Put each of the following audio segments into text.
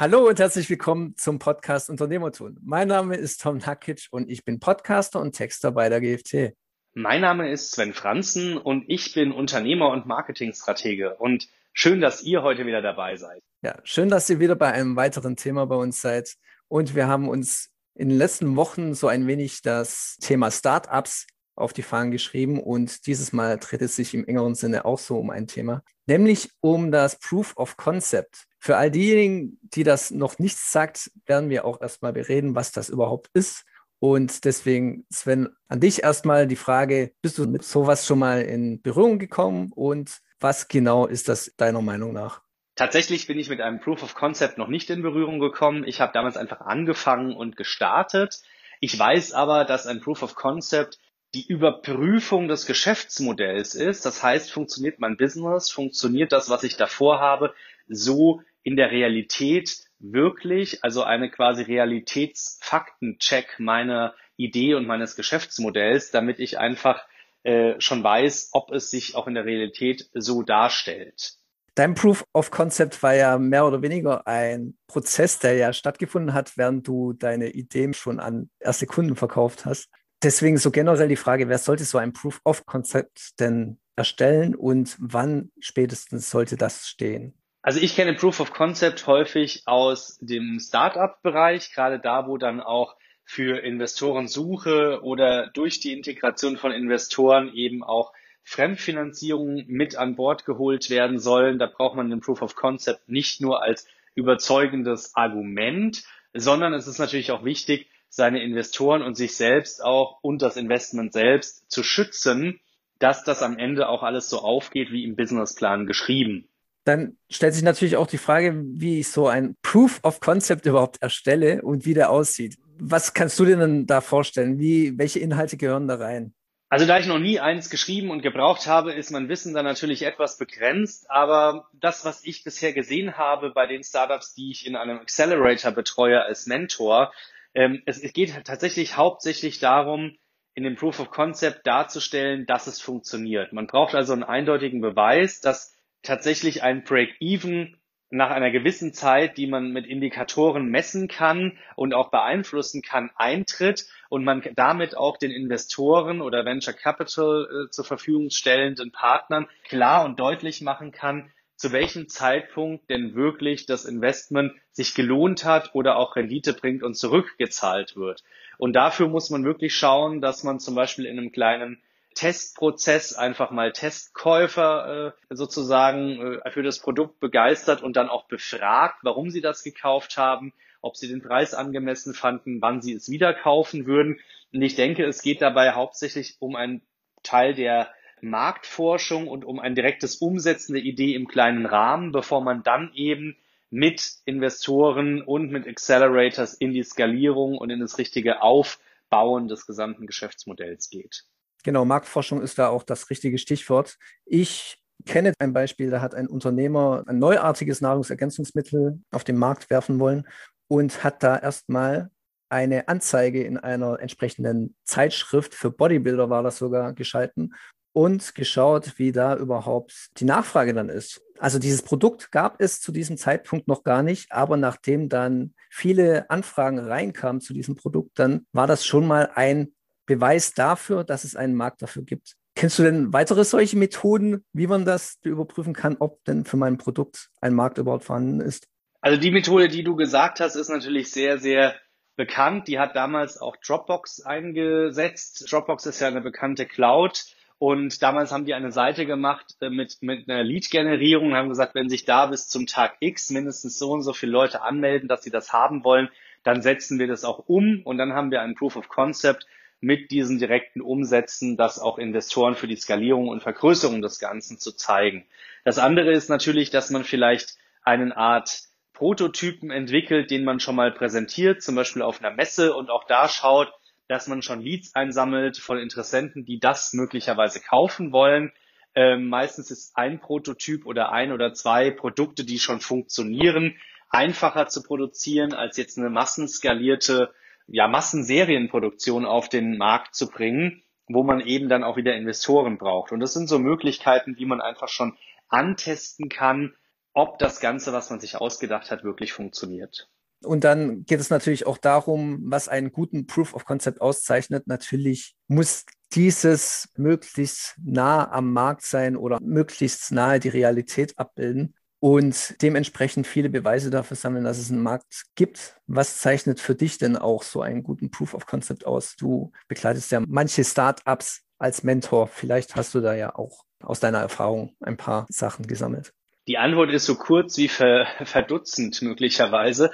Hallo und herzlich willkommen zum Podcast Unternehmertun. Mein Name ist Tom Nakic und ich bin Podcaster und Texter bei der GFT. Mein Name ist Sven Franzen und ich bin Unternehmer und Marketingstratege und schön, dass ihr heute wieder dabei seid. Ja, schön, dass ihr wieder bei einem weiteren Thema bei uns seid und wir haben uns in den letzten Wochen so ein wenig das Thema Startups auf die Fahnen geschrieben und dieses Mal dreht es sich im engeren Sinne auch so um ein Thema, nämlich um das Proof of Concept. Für all diejenigen, die das noch nichts sagt, werden wir auch erstmal bereden, was das überhaupt ist. Und deswegen, Sven, an dich erstmal die Frage, bist du mit sowas schon mal in Berührung gekommen und was genau ist das deiner Meinung nach? Tatsächlich bin ich mit einem Proof of Concept noch nicht in Berührung gekommen. Ich habe damals einfach angefangen und gestartet. Ich weiß aber, dass ein Proof of Concept die Überprüfung des Geschäftsmodells ist. Das heißt, funktioniert mein Business, funktioniert das, was ich davor habe, so in der Realität wirklich, also eine quasi Realitätsfaktencheck meiner Idee und meines Geschäftsmodells, damit ich einfach äh, schon weiß, ob es sich auch in der Realität so darstellt. Dein Proof of Concept war ja mehr oder weniger ein Prozess, der ja stattgefunden hat, während du deine Ideen schon an erste Kunden verkauft hast. Deswegen so generell die Frage, wer sollte so ein Proof of Concept denn erstellen und wann spätestens sollte das stehen? Also ich kenne Proof of Concept häufig aus dem Startup-Bereich, gerade da, wo dann auch für Investorensuche oder durch die Integration von Investoren eben auch Fremdfinanzierungen mit an Bord geholt werden sollen. Da braucht man den Proof of Concept nicht nur als überzeugendes Argument, sondern es ist natürlich auch wichtig, seine Investoren und sich selbst auch und das Investment selbst zu schützen, dass das am Ende auch alles so aufgeht wie im Businessplan geschrieben dann stellt sich natürlich auch die Frage, wie ich so ein Proof of Concept überhaupt erstelle und wie der aussieht. Was kannst du dir denn da vorstellen? Wie, welche Inhalte gehören da rein? Also da ich noch nie eins geschrieben und gebraucht habe, ist mein Wissen da natürlich etwas begrenzt. Aber das, was ich bisher gesehen habe bei den Startups, die ich in einem Accelerator betreue als Mentor, ähm, es, es geht tatsächlich hauptsächlich darum, in dem Proof of Concept darzustellen, dass es funktioniert. Man braucht also einen eindeutigen Beweis, dass tatsächlich ein Break-Even nach einer gewissen Zeit, die man mit Indikatoren messen kann und auch beeinflussen kann, eintritt und man damit auch den Investoren oder Venture Capital äh, zur Verfügung stellenden Partnern klar und deutlich machen kann, zu welchem Zeitpunkt denn wirklich das Investment sich gelohnt hat oder auch Rendite bringt und zurückgezahlt wird. Und dafür muss man wirklich schauen, dass man zum Beispiel in einem kleinen Testprozess einfach mal Testkäufer äh, sozusagen äh, für das Produkt begeistert und dann auch befragt, warum sie das gekauft haben, ob sie den Preis angemessen fanden, wann sie es wieder kaufen würden. Und ich denke, es geht dabei hauptsächlich um einen Teil der Marktforschung und um ein direktes Umsetzen der Idee im kleinen Rahmen, bevor man dann eben mit Investoren und mit Accelerators in die Skalierung und in das richtige Aufbauen des gesamten Geschäftsmodells geht. Genau, Marktforschung ist da auch das richtige Stichwort. Ich kenne ein Beispiel, da hat ein Unternehmer ein neuartiges Nahrungsergänzungsmittel auf den Markt werfen wollen und hat da erstmal eine Anzeige in einer entsprechenden Zeitschrift für Bodybuilder war das sogar geschalten und geschaut, wie da überhaupt die Nachfrage dann ist. Also dieses Produkt gab es zu diesem Zeitpunkt noch gar nicht, aber nachdem dann viele Anfragen reinkamen zu diesem Produkt, dann war das schon mal ein Beweis dafür, dass es einen Markt dafür gibt. Kennst du denn weitere solche Methoden, wie man das überprüfen kann, ob denn für mein Produkt ein Markt überhaupt vorhanden ist? Also die Methode, die du gesagt hast, ist natürlich sehr, sehr bekannt. Die hat damals auch Dropbox eingesetzt. Dropbox ist ja eine bekannte Cloud. Und damals haben die eine Seite gemacht äh, mit, mit einer Lead-Generierung und haben gesagt, wenn sich da bis zum Tag X mindestens so und so viele Leute anmelden, dass sie das haben wollen, dann setzen wir das auch um und dann haben wir ein Proof of Concept, mit diesen direkten Umsätzen das auch Investoren für die Skalierung und Vergrößerung des Ganzen zu zeigen. Das andere ist natürlich, dass man vielleicht eine Art Prototypen entwickelt, den man schon mal präsentiert, zum Beispiel auf einer Messe und auch da schaut, dass man schon Leads einsammelt von Interessenten, die das möglicherweise kaufen wollen. Ähm, meistens ist ein Prototyp oder ein oder zwei Produkte, die schon funktionieren, einfacher zu produzieren als jetzt eine massenskalierte ja, Massenserienproduktion auf den Markt zu bringen, wo man eben dann auch wieder Investoren braucht. Und das sind so Möglichkeiten, wie man einfach schon antesten kann, ob das Ganze, was man sich ausgedacht hat, wirklich funktioniert. Und dann geht es natürlich auch darum, was einen guten Proof of Concept auszeichnet. Natürlich muss dieses möglichst nah am Markt sein oder möglichst nahe die Realität abbilden und dementsprechend viele Beweise dafür sammeln, dass es einen Markt gibt. Was zeichnet für dich denn auch so einen guten Proof of Concept aus? Du begleitest ja manche Startups als Mentor. Vielleicht hast du da ja auch aus deiner Erfahrung ein paar Sachen gesammelt. Die Antwort ist so kurz wie verdutzend möglicherweise.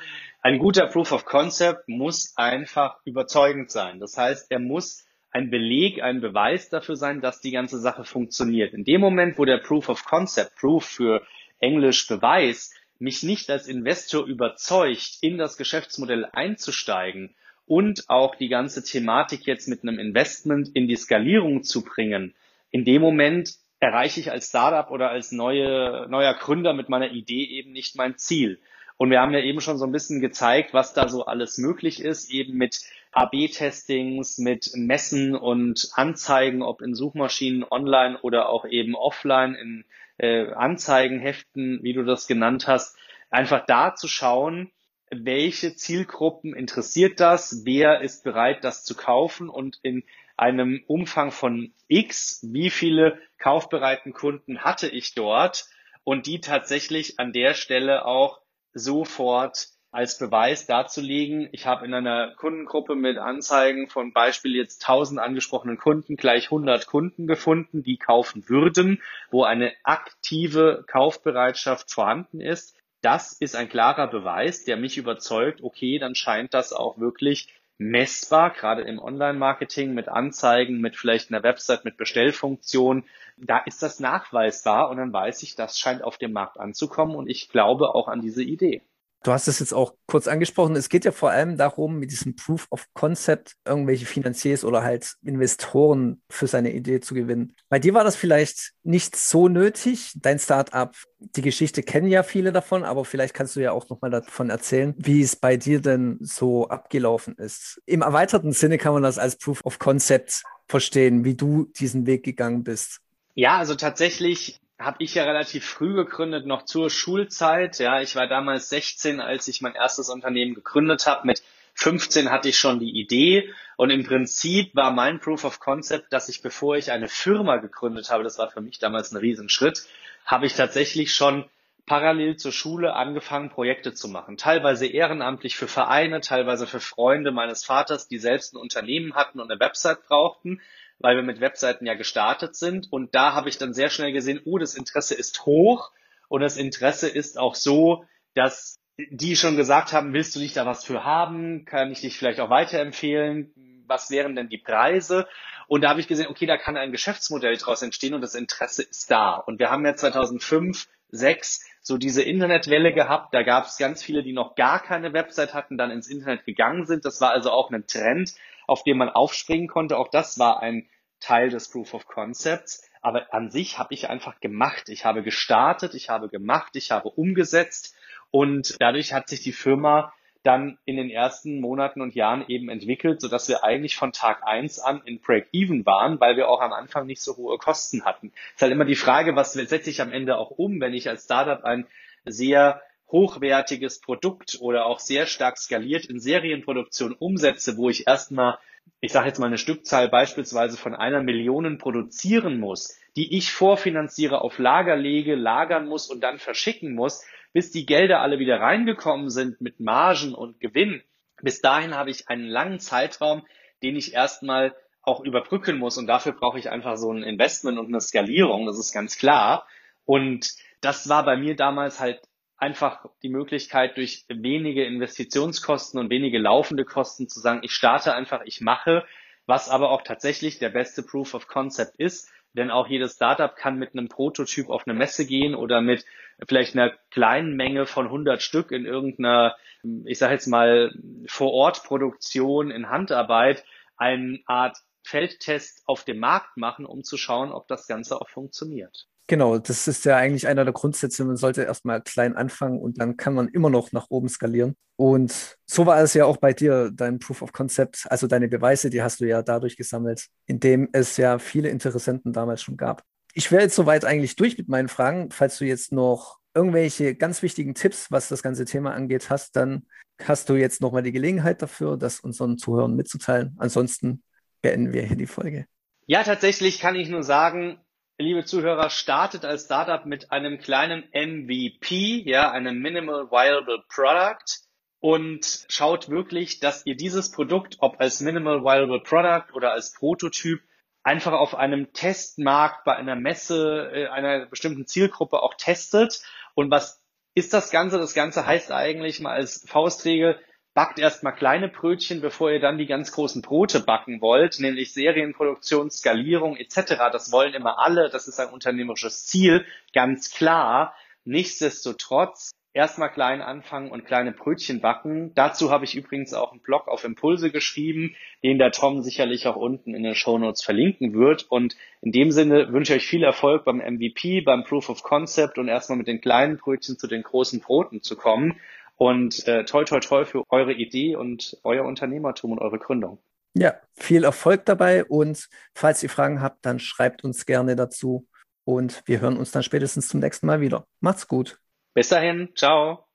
Ein guter Proof of Concept muss einfach überzeugend sein. Das heißt, er muss ein Beleg, ein Beweis dafür sein, dass die ganze Sache funktioniert. In dem Moment, wo der Proof of Concept, Proof für Englisch Beweis, mich nicht als Investor überzeugt, in das Geschäftsmodell einzusteigen und auch die ganze Thematik jetzt mit einem Investment in die Skalierung zu bringen, in dem Moment erreiche ich als Startup oder als neue, neuer Gründer mit meiner Idee eben nicht mein Ziel. Und wir haben ja eben schon so ein bisschen gezeigt, was da so alles möglich ist, eben mit AB-Testings, mit Messen und Anzeigen, ob in Suchmaschinen online oder auch eben offline in äh, Anzeigenheften, wie du das genannt hast, einfach da zu schauen, welche Zielgruppen interessiert das, wer ist bereit, das zu kaufen und in einem Umfang von X, wie viele kaufbereiten Kunden hatte ich dort und die tatsächlich an der Stelle auch sofort als Beweis darzulegen. Ich habe in einer Kundengruppe mit Anzeigen von Beispiel jetzt 1000 angesprochenen Kunden gleich 100 Kunden gefunden, die kaufen würden, wo eine aktive Kaufbereitschaft vorhanden ist. Das ist ein klarer Beweis, der mich überzeugt, okay, dann scheint das auch wirklich messbar, gerade im Online-Marketing mit Anzeigen, mit vielleicht einer Website, mit Bestellfunktion. Da ist das nachweisbar und dann weiß ich, das scheint auf dem Markt anzukommen und ich glaube auch an diese Idee. Du hast es jetzt auch kurz angesprochen. Es geht ja vor allem darum, mit diesem Proof of Concept irgendwelche Finanziers oder halt Investoren für seine Idee zu gewinnen. Bei dir war das vielleicht nicht so nötig. Dein Startup, die Geschichte kennen ja viele davon, aber vielleicht kannst du ja auch nochmal davon erzählen, wie es bei dir denn so abgelaufen ist. Im erweiterten Sinne kann man das als Proof of Concept verstehen, wie du diesen Weg gegangen bist. Ja, also tatsächlich habe ich ja relativ früh gegründet, noch zur Schulzeit. Ja, ich war damals 16, als ich mein erstes Unternehmen gegründet habe. Mit 15 hatte ich schon die Idee und im Prinzip war mein Proof of Concept, dass ich, bevor ich eine Firma gegründet habe, das war für mich damals ein Riesenschritt, habe ich tatsächlich schon parallel zur Schule angefangen, Projekte zu machen. Teilweise ehrenamtlich für Vereine, teilweise für Freunde meines Vaters, die selbst ein Unternehmen hatten und eine Website brauchten weil wir mit Webseiten ja gestartet sind. Und da habe ich dann sehr schnell gesehen, oh, das Interesse ist hoch und das Interesse ist auch so, dass die schon gesagt haben, willst du nicht da was für haben? Kann ich dich vielleicht auch weiterempfehlen? Was wären denn die Preise? Und da habe ich gesehen, okay, da kann ein Geschäftsmodell daraus entstehen und das Interesse ist da. Und wir haben ja 2005, 2006 so diese Internetwelle gehabt. Da gab es ganz viele, die noch gar keine Website hatten, dann ins Internet gegangen sind. Das war also auch ein Trend, auf dem man aufspringen konnte. Auch das war ein Teil des Proof of Concepts. Aber an sich habe ich einfach gemacht. Ich habe gestartet, ich habe gemacht, ich habe umgesetzt und dadurch hat sich die Firma dann in den ersten Monaten und Jahren eben entwickelt, sodass wir eigentlich von Tag eins an in Break-Even waren, weil wir auch am Anfang nicht so hohe Kosten hatten. Es ist halt immer die Frage, was setze ich am Ende auch um, wenn ich als Startup ein sehr hochwertiges Produkt oder auch sehr stark skaliert in Serienproduktion umsetze, wo ich erstmal, ich sage jetzt mal eine Stückzahl beispielsweise von einer Million produzieren muss, die ich vorfinanziere, auf Lager lege, lagern muss und dann verschicken muss, bis die Gelder alle wieder reingekommen sind mit Margen und Gewinn. Bis dahin habe ich einen langen Zeitraum, den ich erstmal auch überbrücken muss und dafür brauche ich einfach so ein Investment und eine Skalierung, das ist ganz klar. Und das war bei mir damals halt einfach die Möglichkeit, durch wenige Investitionskosten und wenige laufende Kosten zu sagen, ich starte einfach, ich mache, was aber auch tatsächlich der beste Proof of Concept ist. Denn auch jedes Startup kann mit einem Prototyp auf eine Messe gehen oder mit vielleicht einer kleinen Menge von 100 Stück in irgendeiner, ich sage jetzt mal, Vor-Ort-Produktion in Handarbeit eine Art Feldtest auf dem Markt machen, um zu schauen, ob das Ganze auch funktioniert. Genau, das ist ja eigentlich einer der Grundsätze. Man sollte erstmal klein anfangen und dann kann man immer noch nach oben skalieren. Und so war es ja auch bei dir, dein Proof of Concept, also deine Beweise, die hast du ja dadurch gesammelt, indem es ja viele Interessenten damals schon gab. Ich wäre jetzt soweit eigentlich durch mit meinen Fragen. Falls du jetzt noch irgendwelche ganz wichtigen Tipps, was das ganze Thema angeht, hast, dann hast du jetzt nochmal die Gelegenheit dafür, das unseren Zuhörern mitzuteilen. Ansonsten beenden wir hier die Folge. Ja, tatsächlich kann ich nur sagen, liebe Zuhörer, startet als Startup mit einem kleinen MVP, ja, einem Minimal Viable Product und schaut wirklich, dass ihr dieses Produkt, ob als Minimal Viable Product oder als Prototyp, einfach auf einem Testmarkt bei einer Messe äh, einer bestimmten Zielgruppe auch testet. Und was ist das Ganze? Das Ganze heißt eigentlich mal als Faustregel, backt erstmal kleine Brötchen, bevor ihr dann die ganz großen Brote backen wollt, nämlich Serienproduktion, Skalierung etc. Das wollen immer alle, das ist ein unternehmerisches Ziel, ganz klar. Nichtsdestotrotz erstmal klein anfangen und kleine Brötchen backen. Dazu habe ich übrigens auch einen Blog auf Impulse geschrieben, den der Tom sicherlich auch unten in den Show Notes verlinken wird. Und in dem Sinne wünsche ich euch viel Erfolg beim MVP, beim Proof of Concept und erstmal mit den kleinen Brötchen zu den großen Broten zu kommen. Und äh, toi, toi, toi für eure Idee und euer Unternehmertum und eure Gründung. Ja, viel Erfolg dabei und falls ihr Fragen habt, dann schreibt uns gerne dazu und wir hören uns dann spätestens zum nächsten Mal wieder. Macht's gut. Bis dahin, ciao.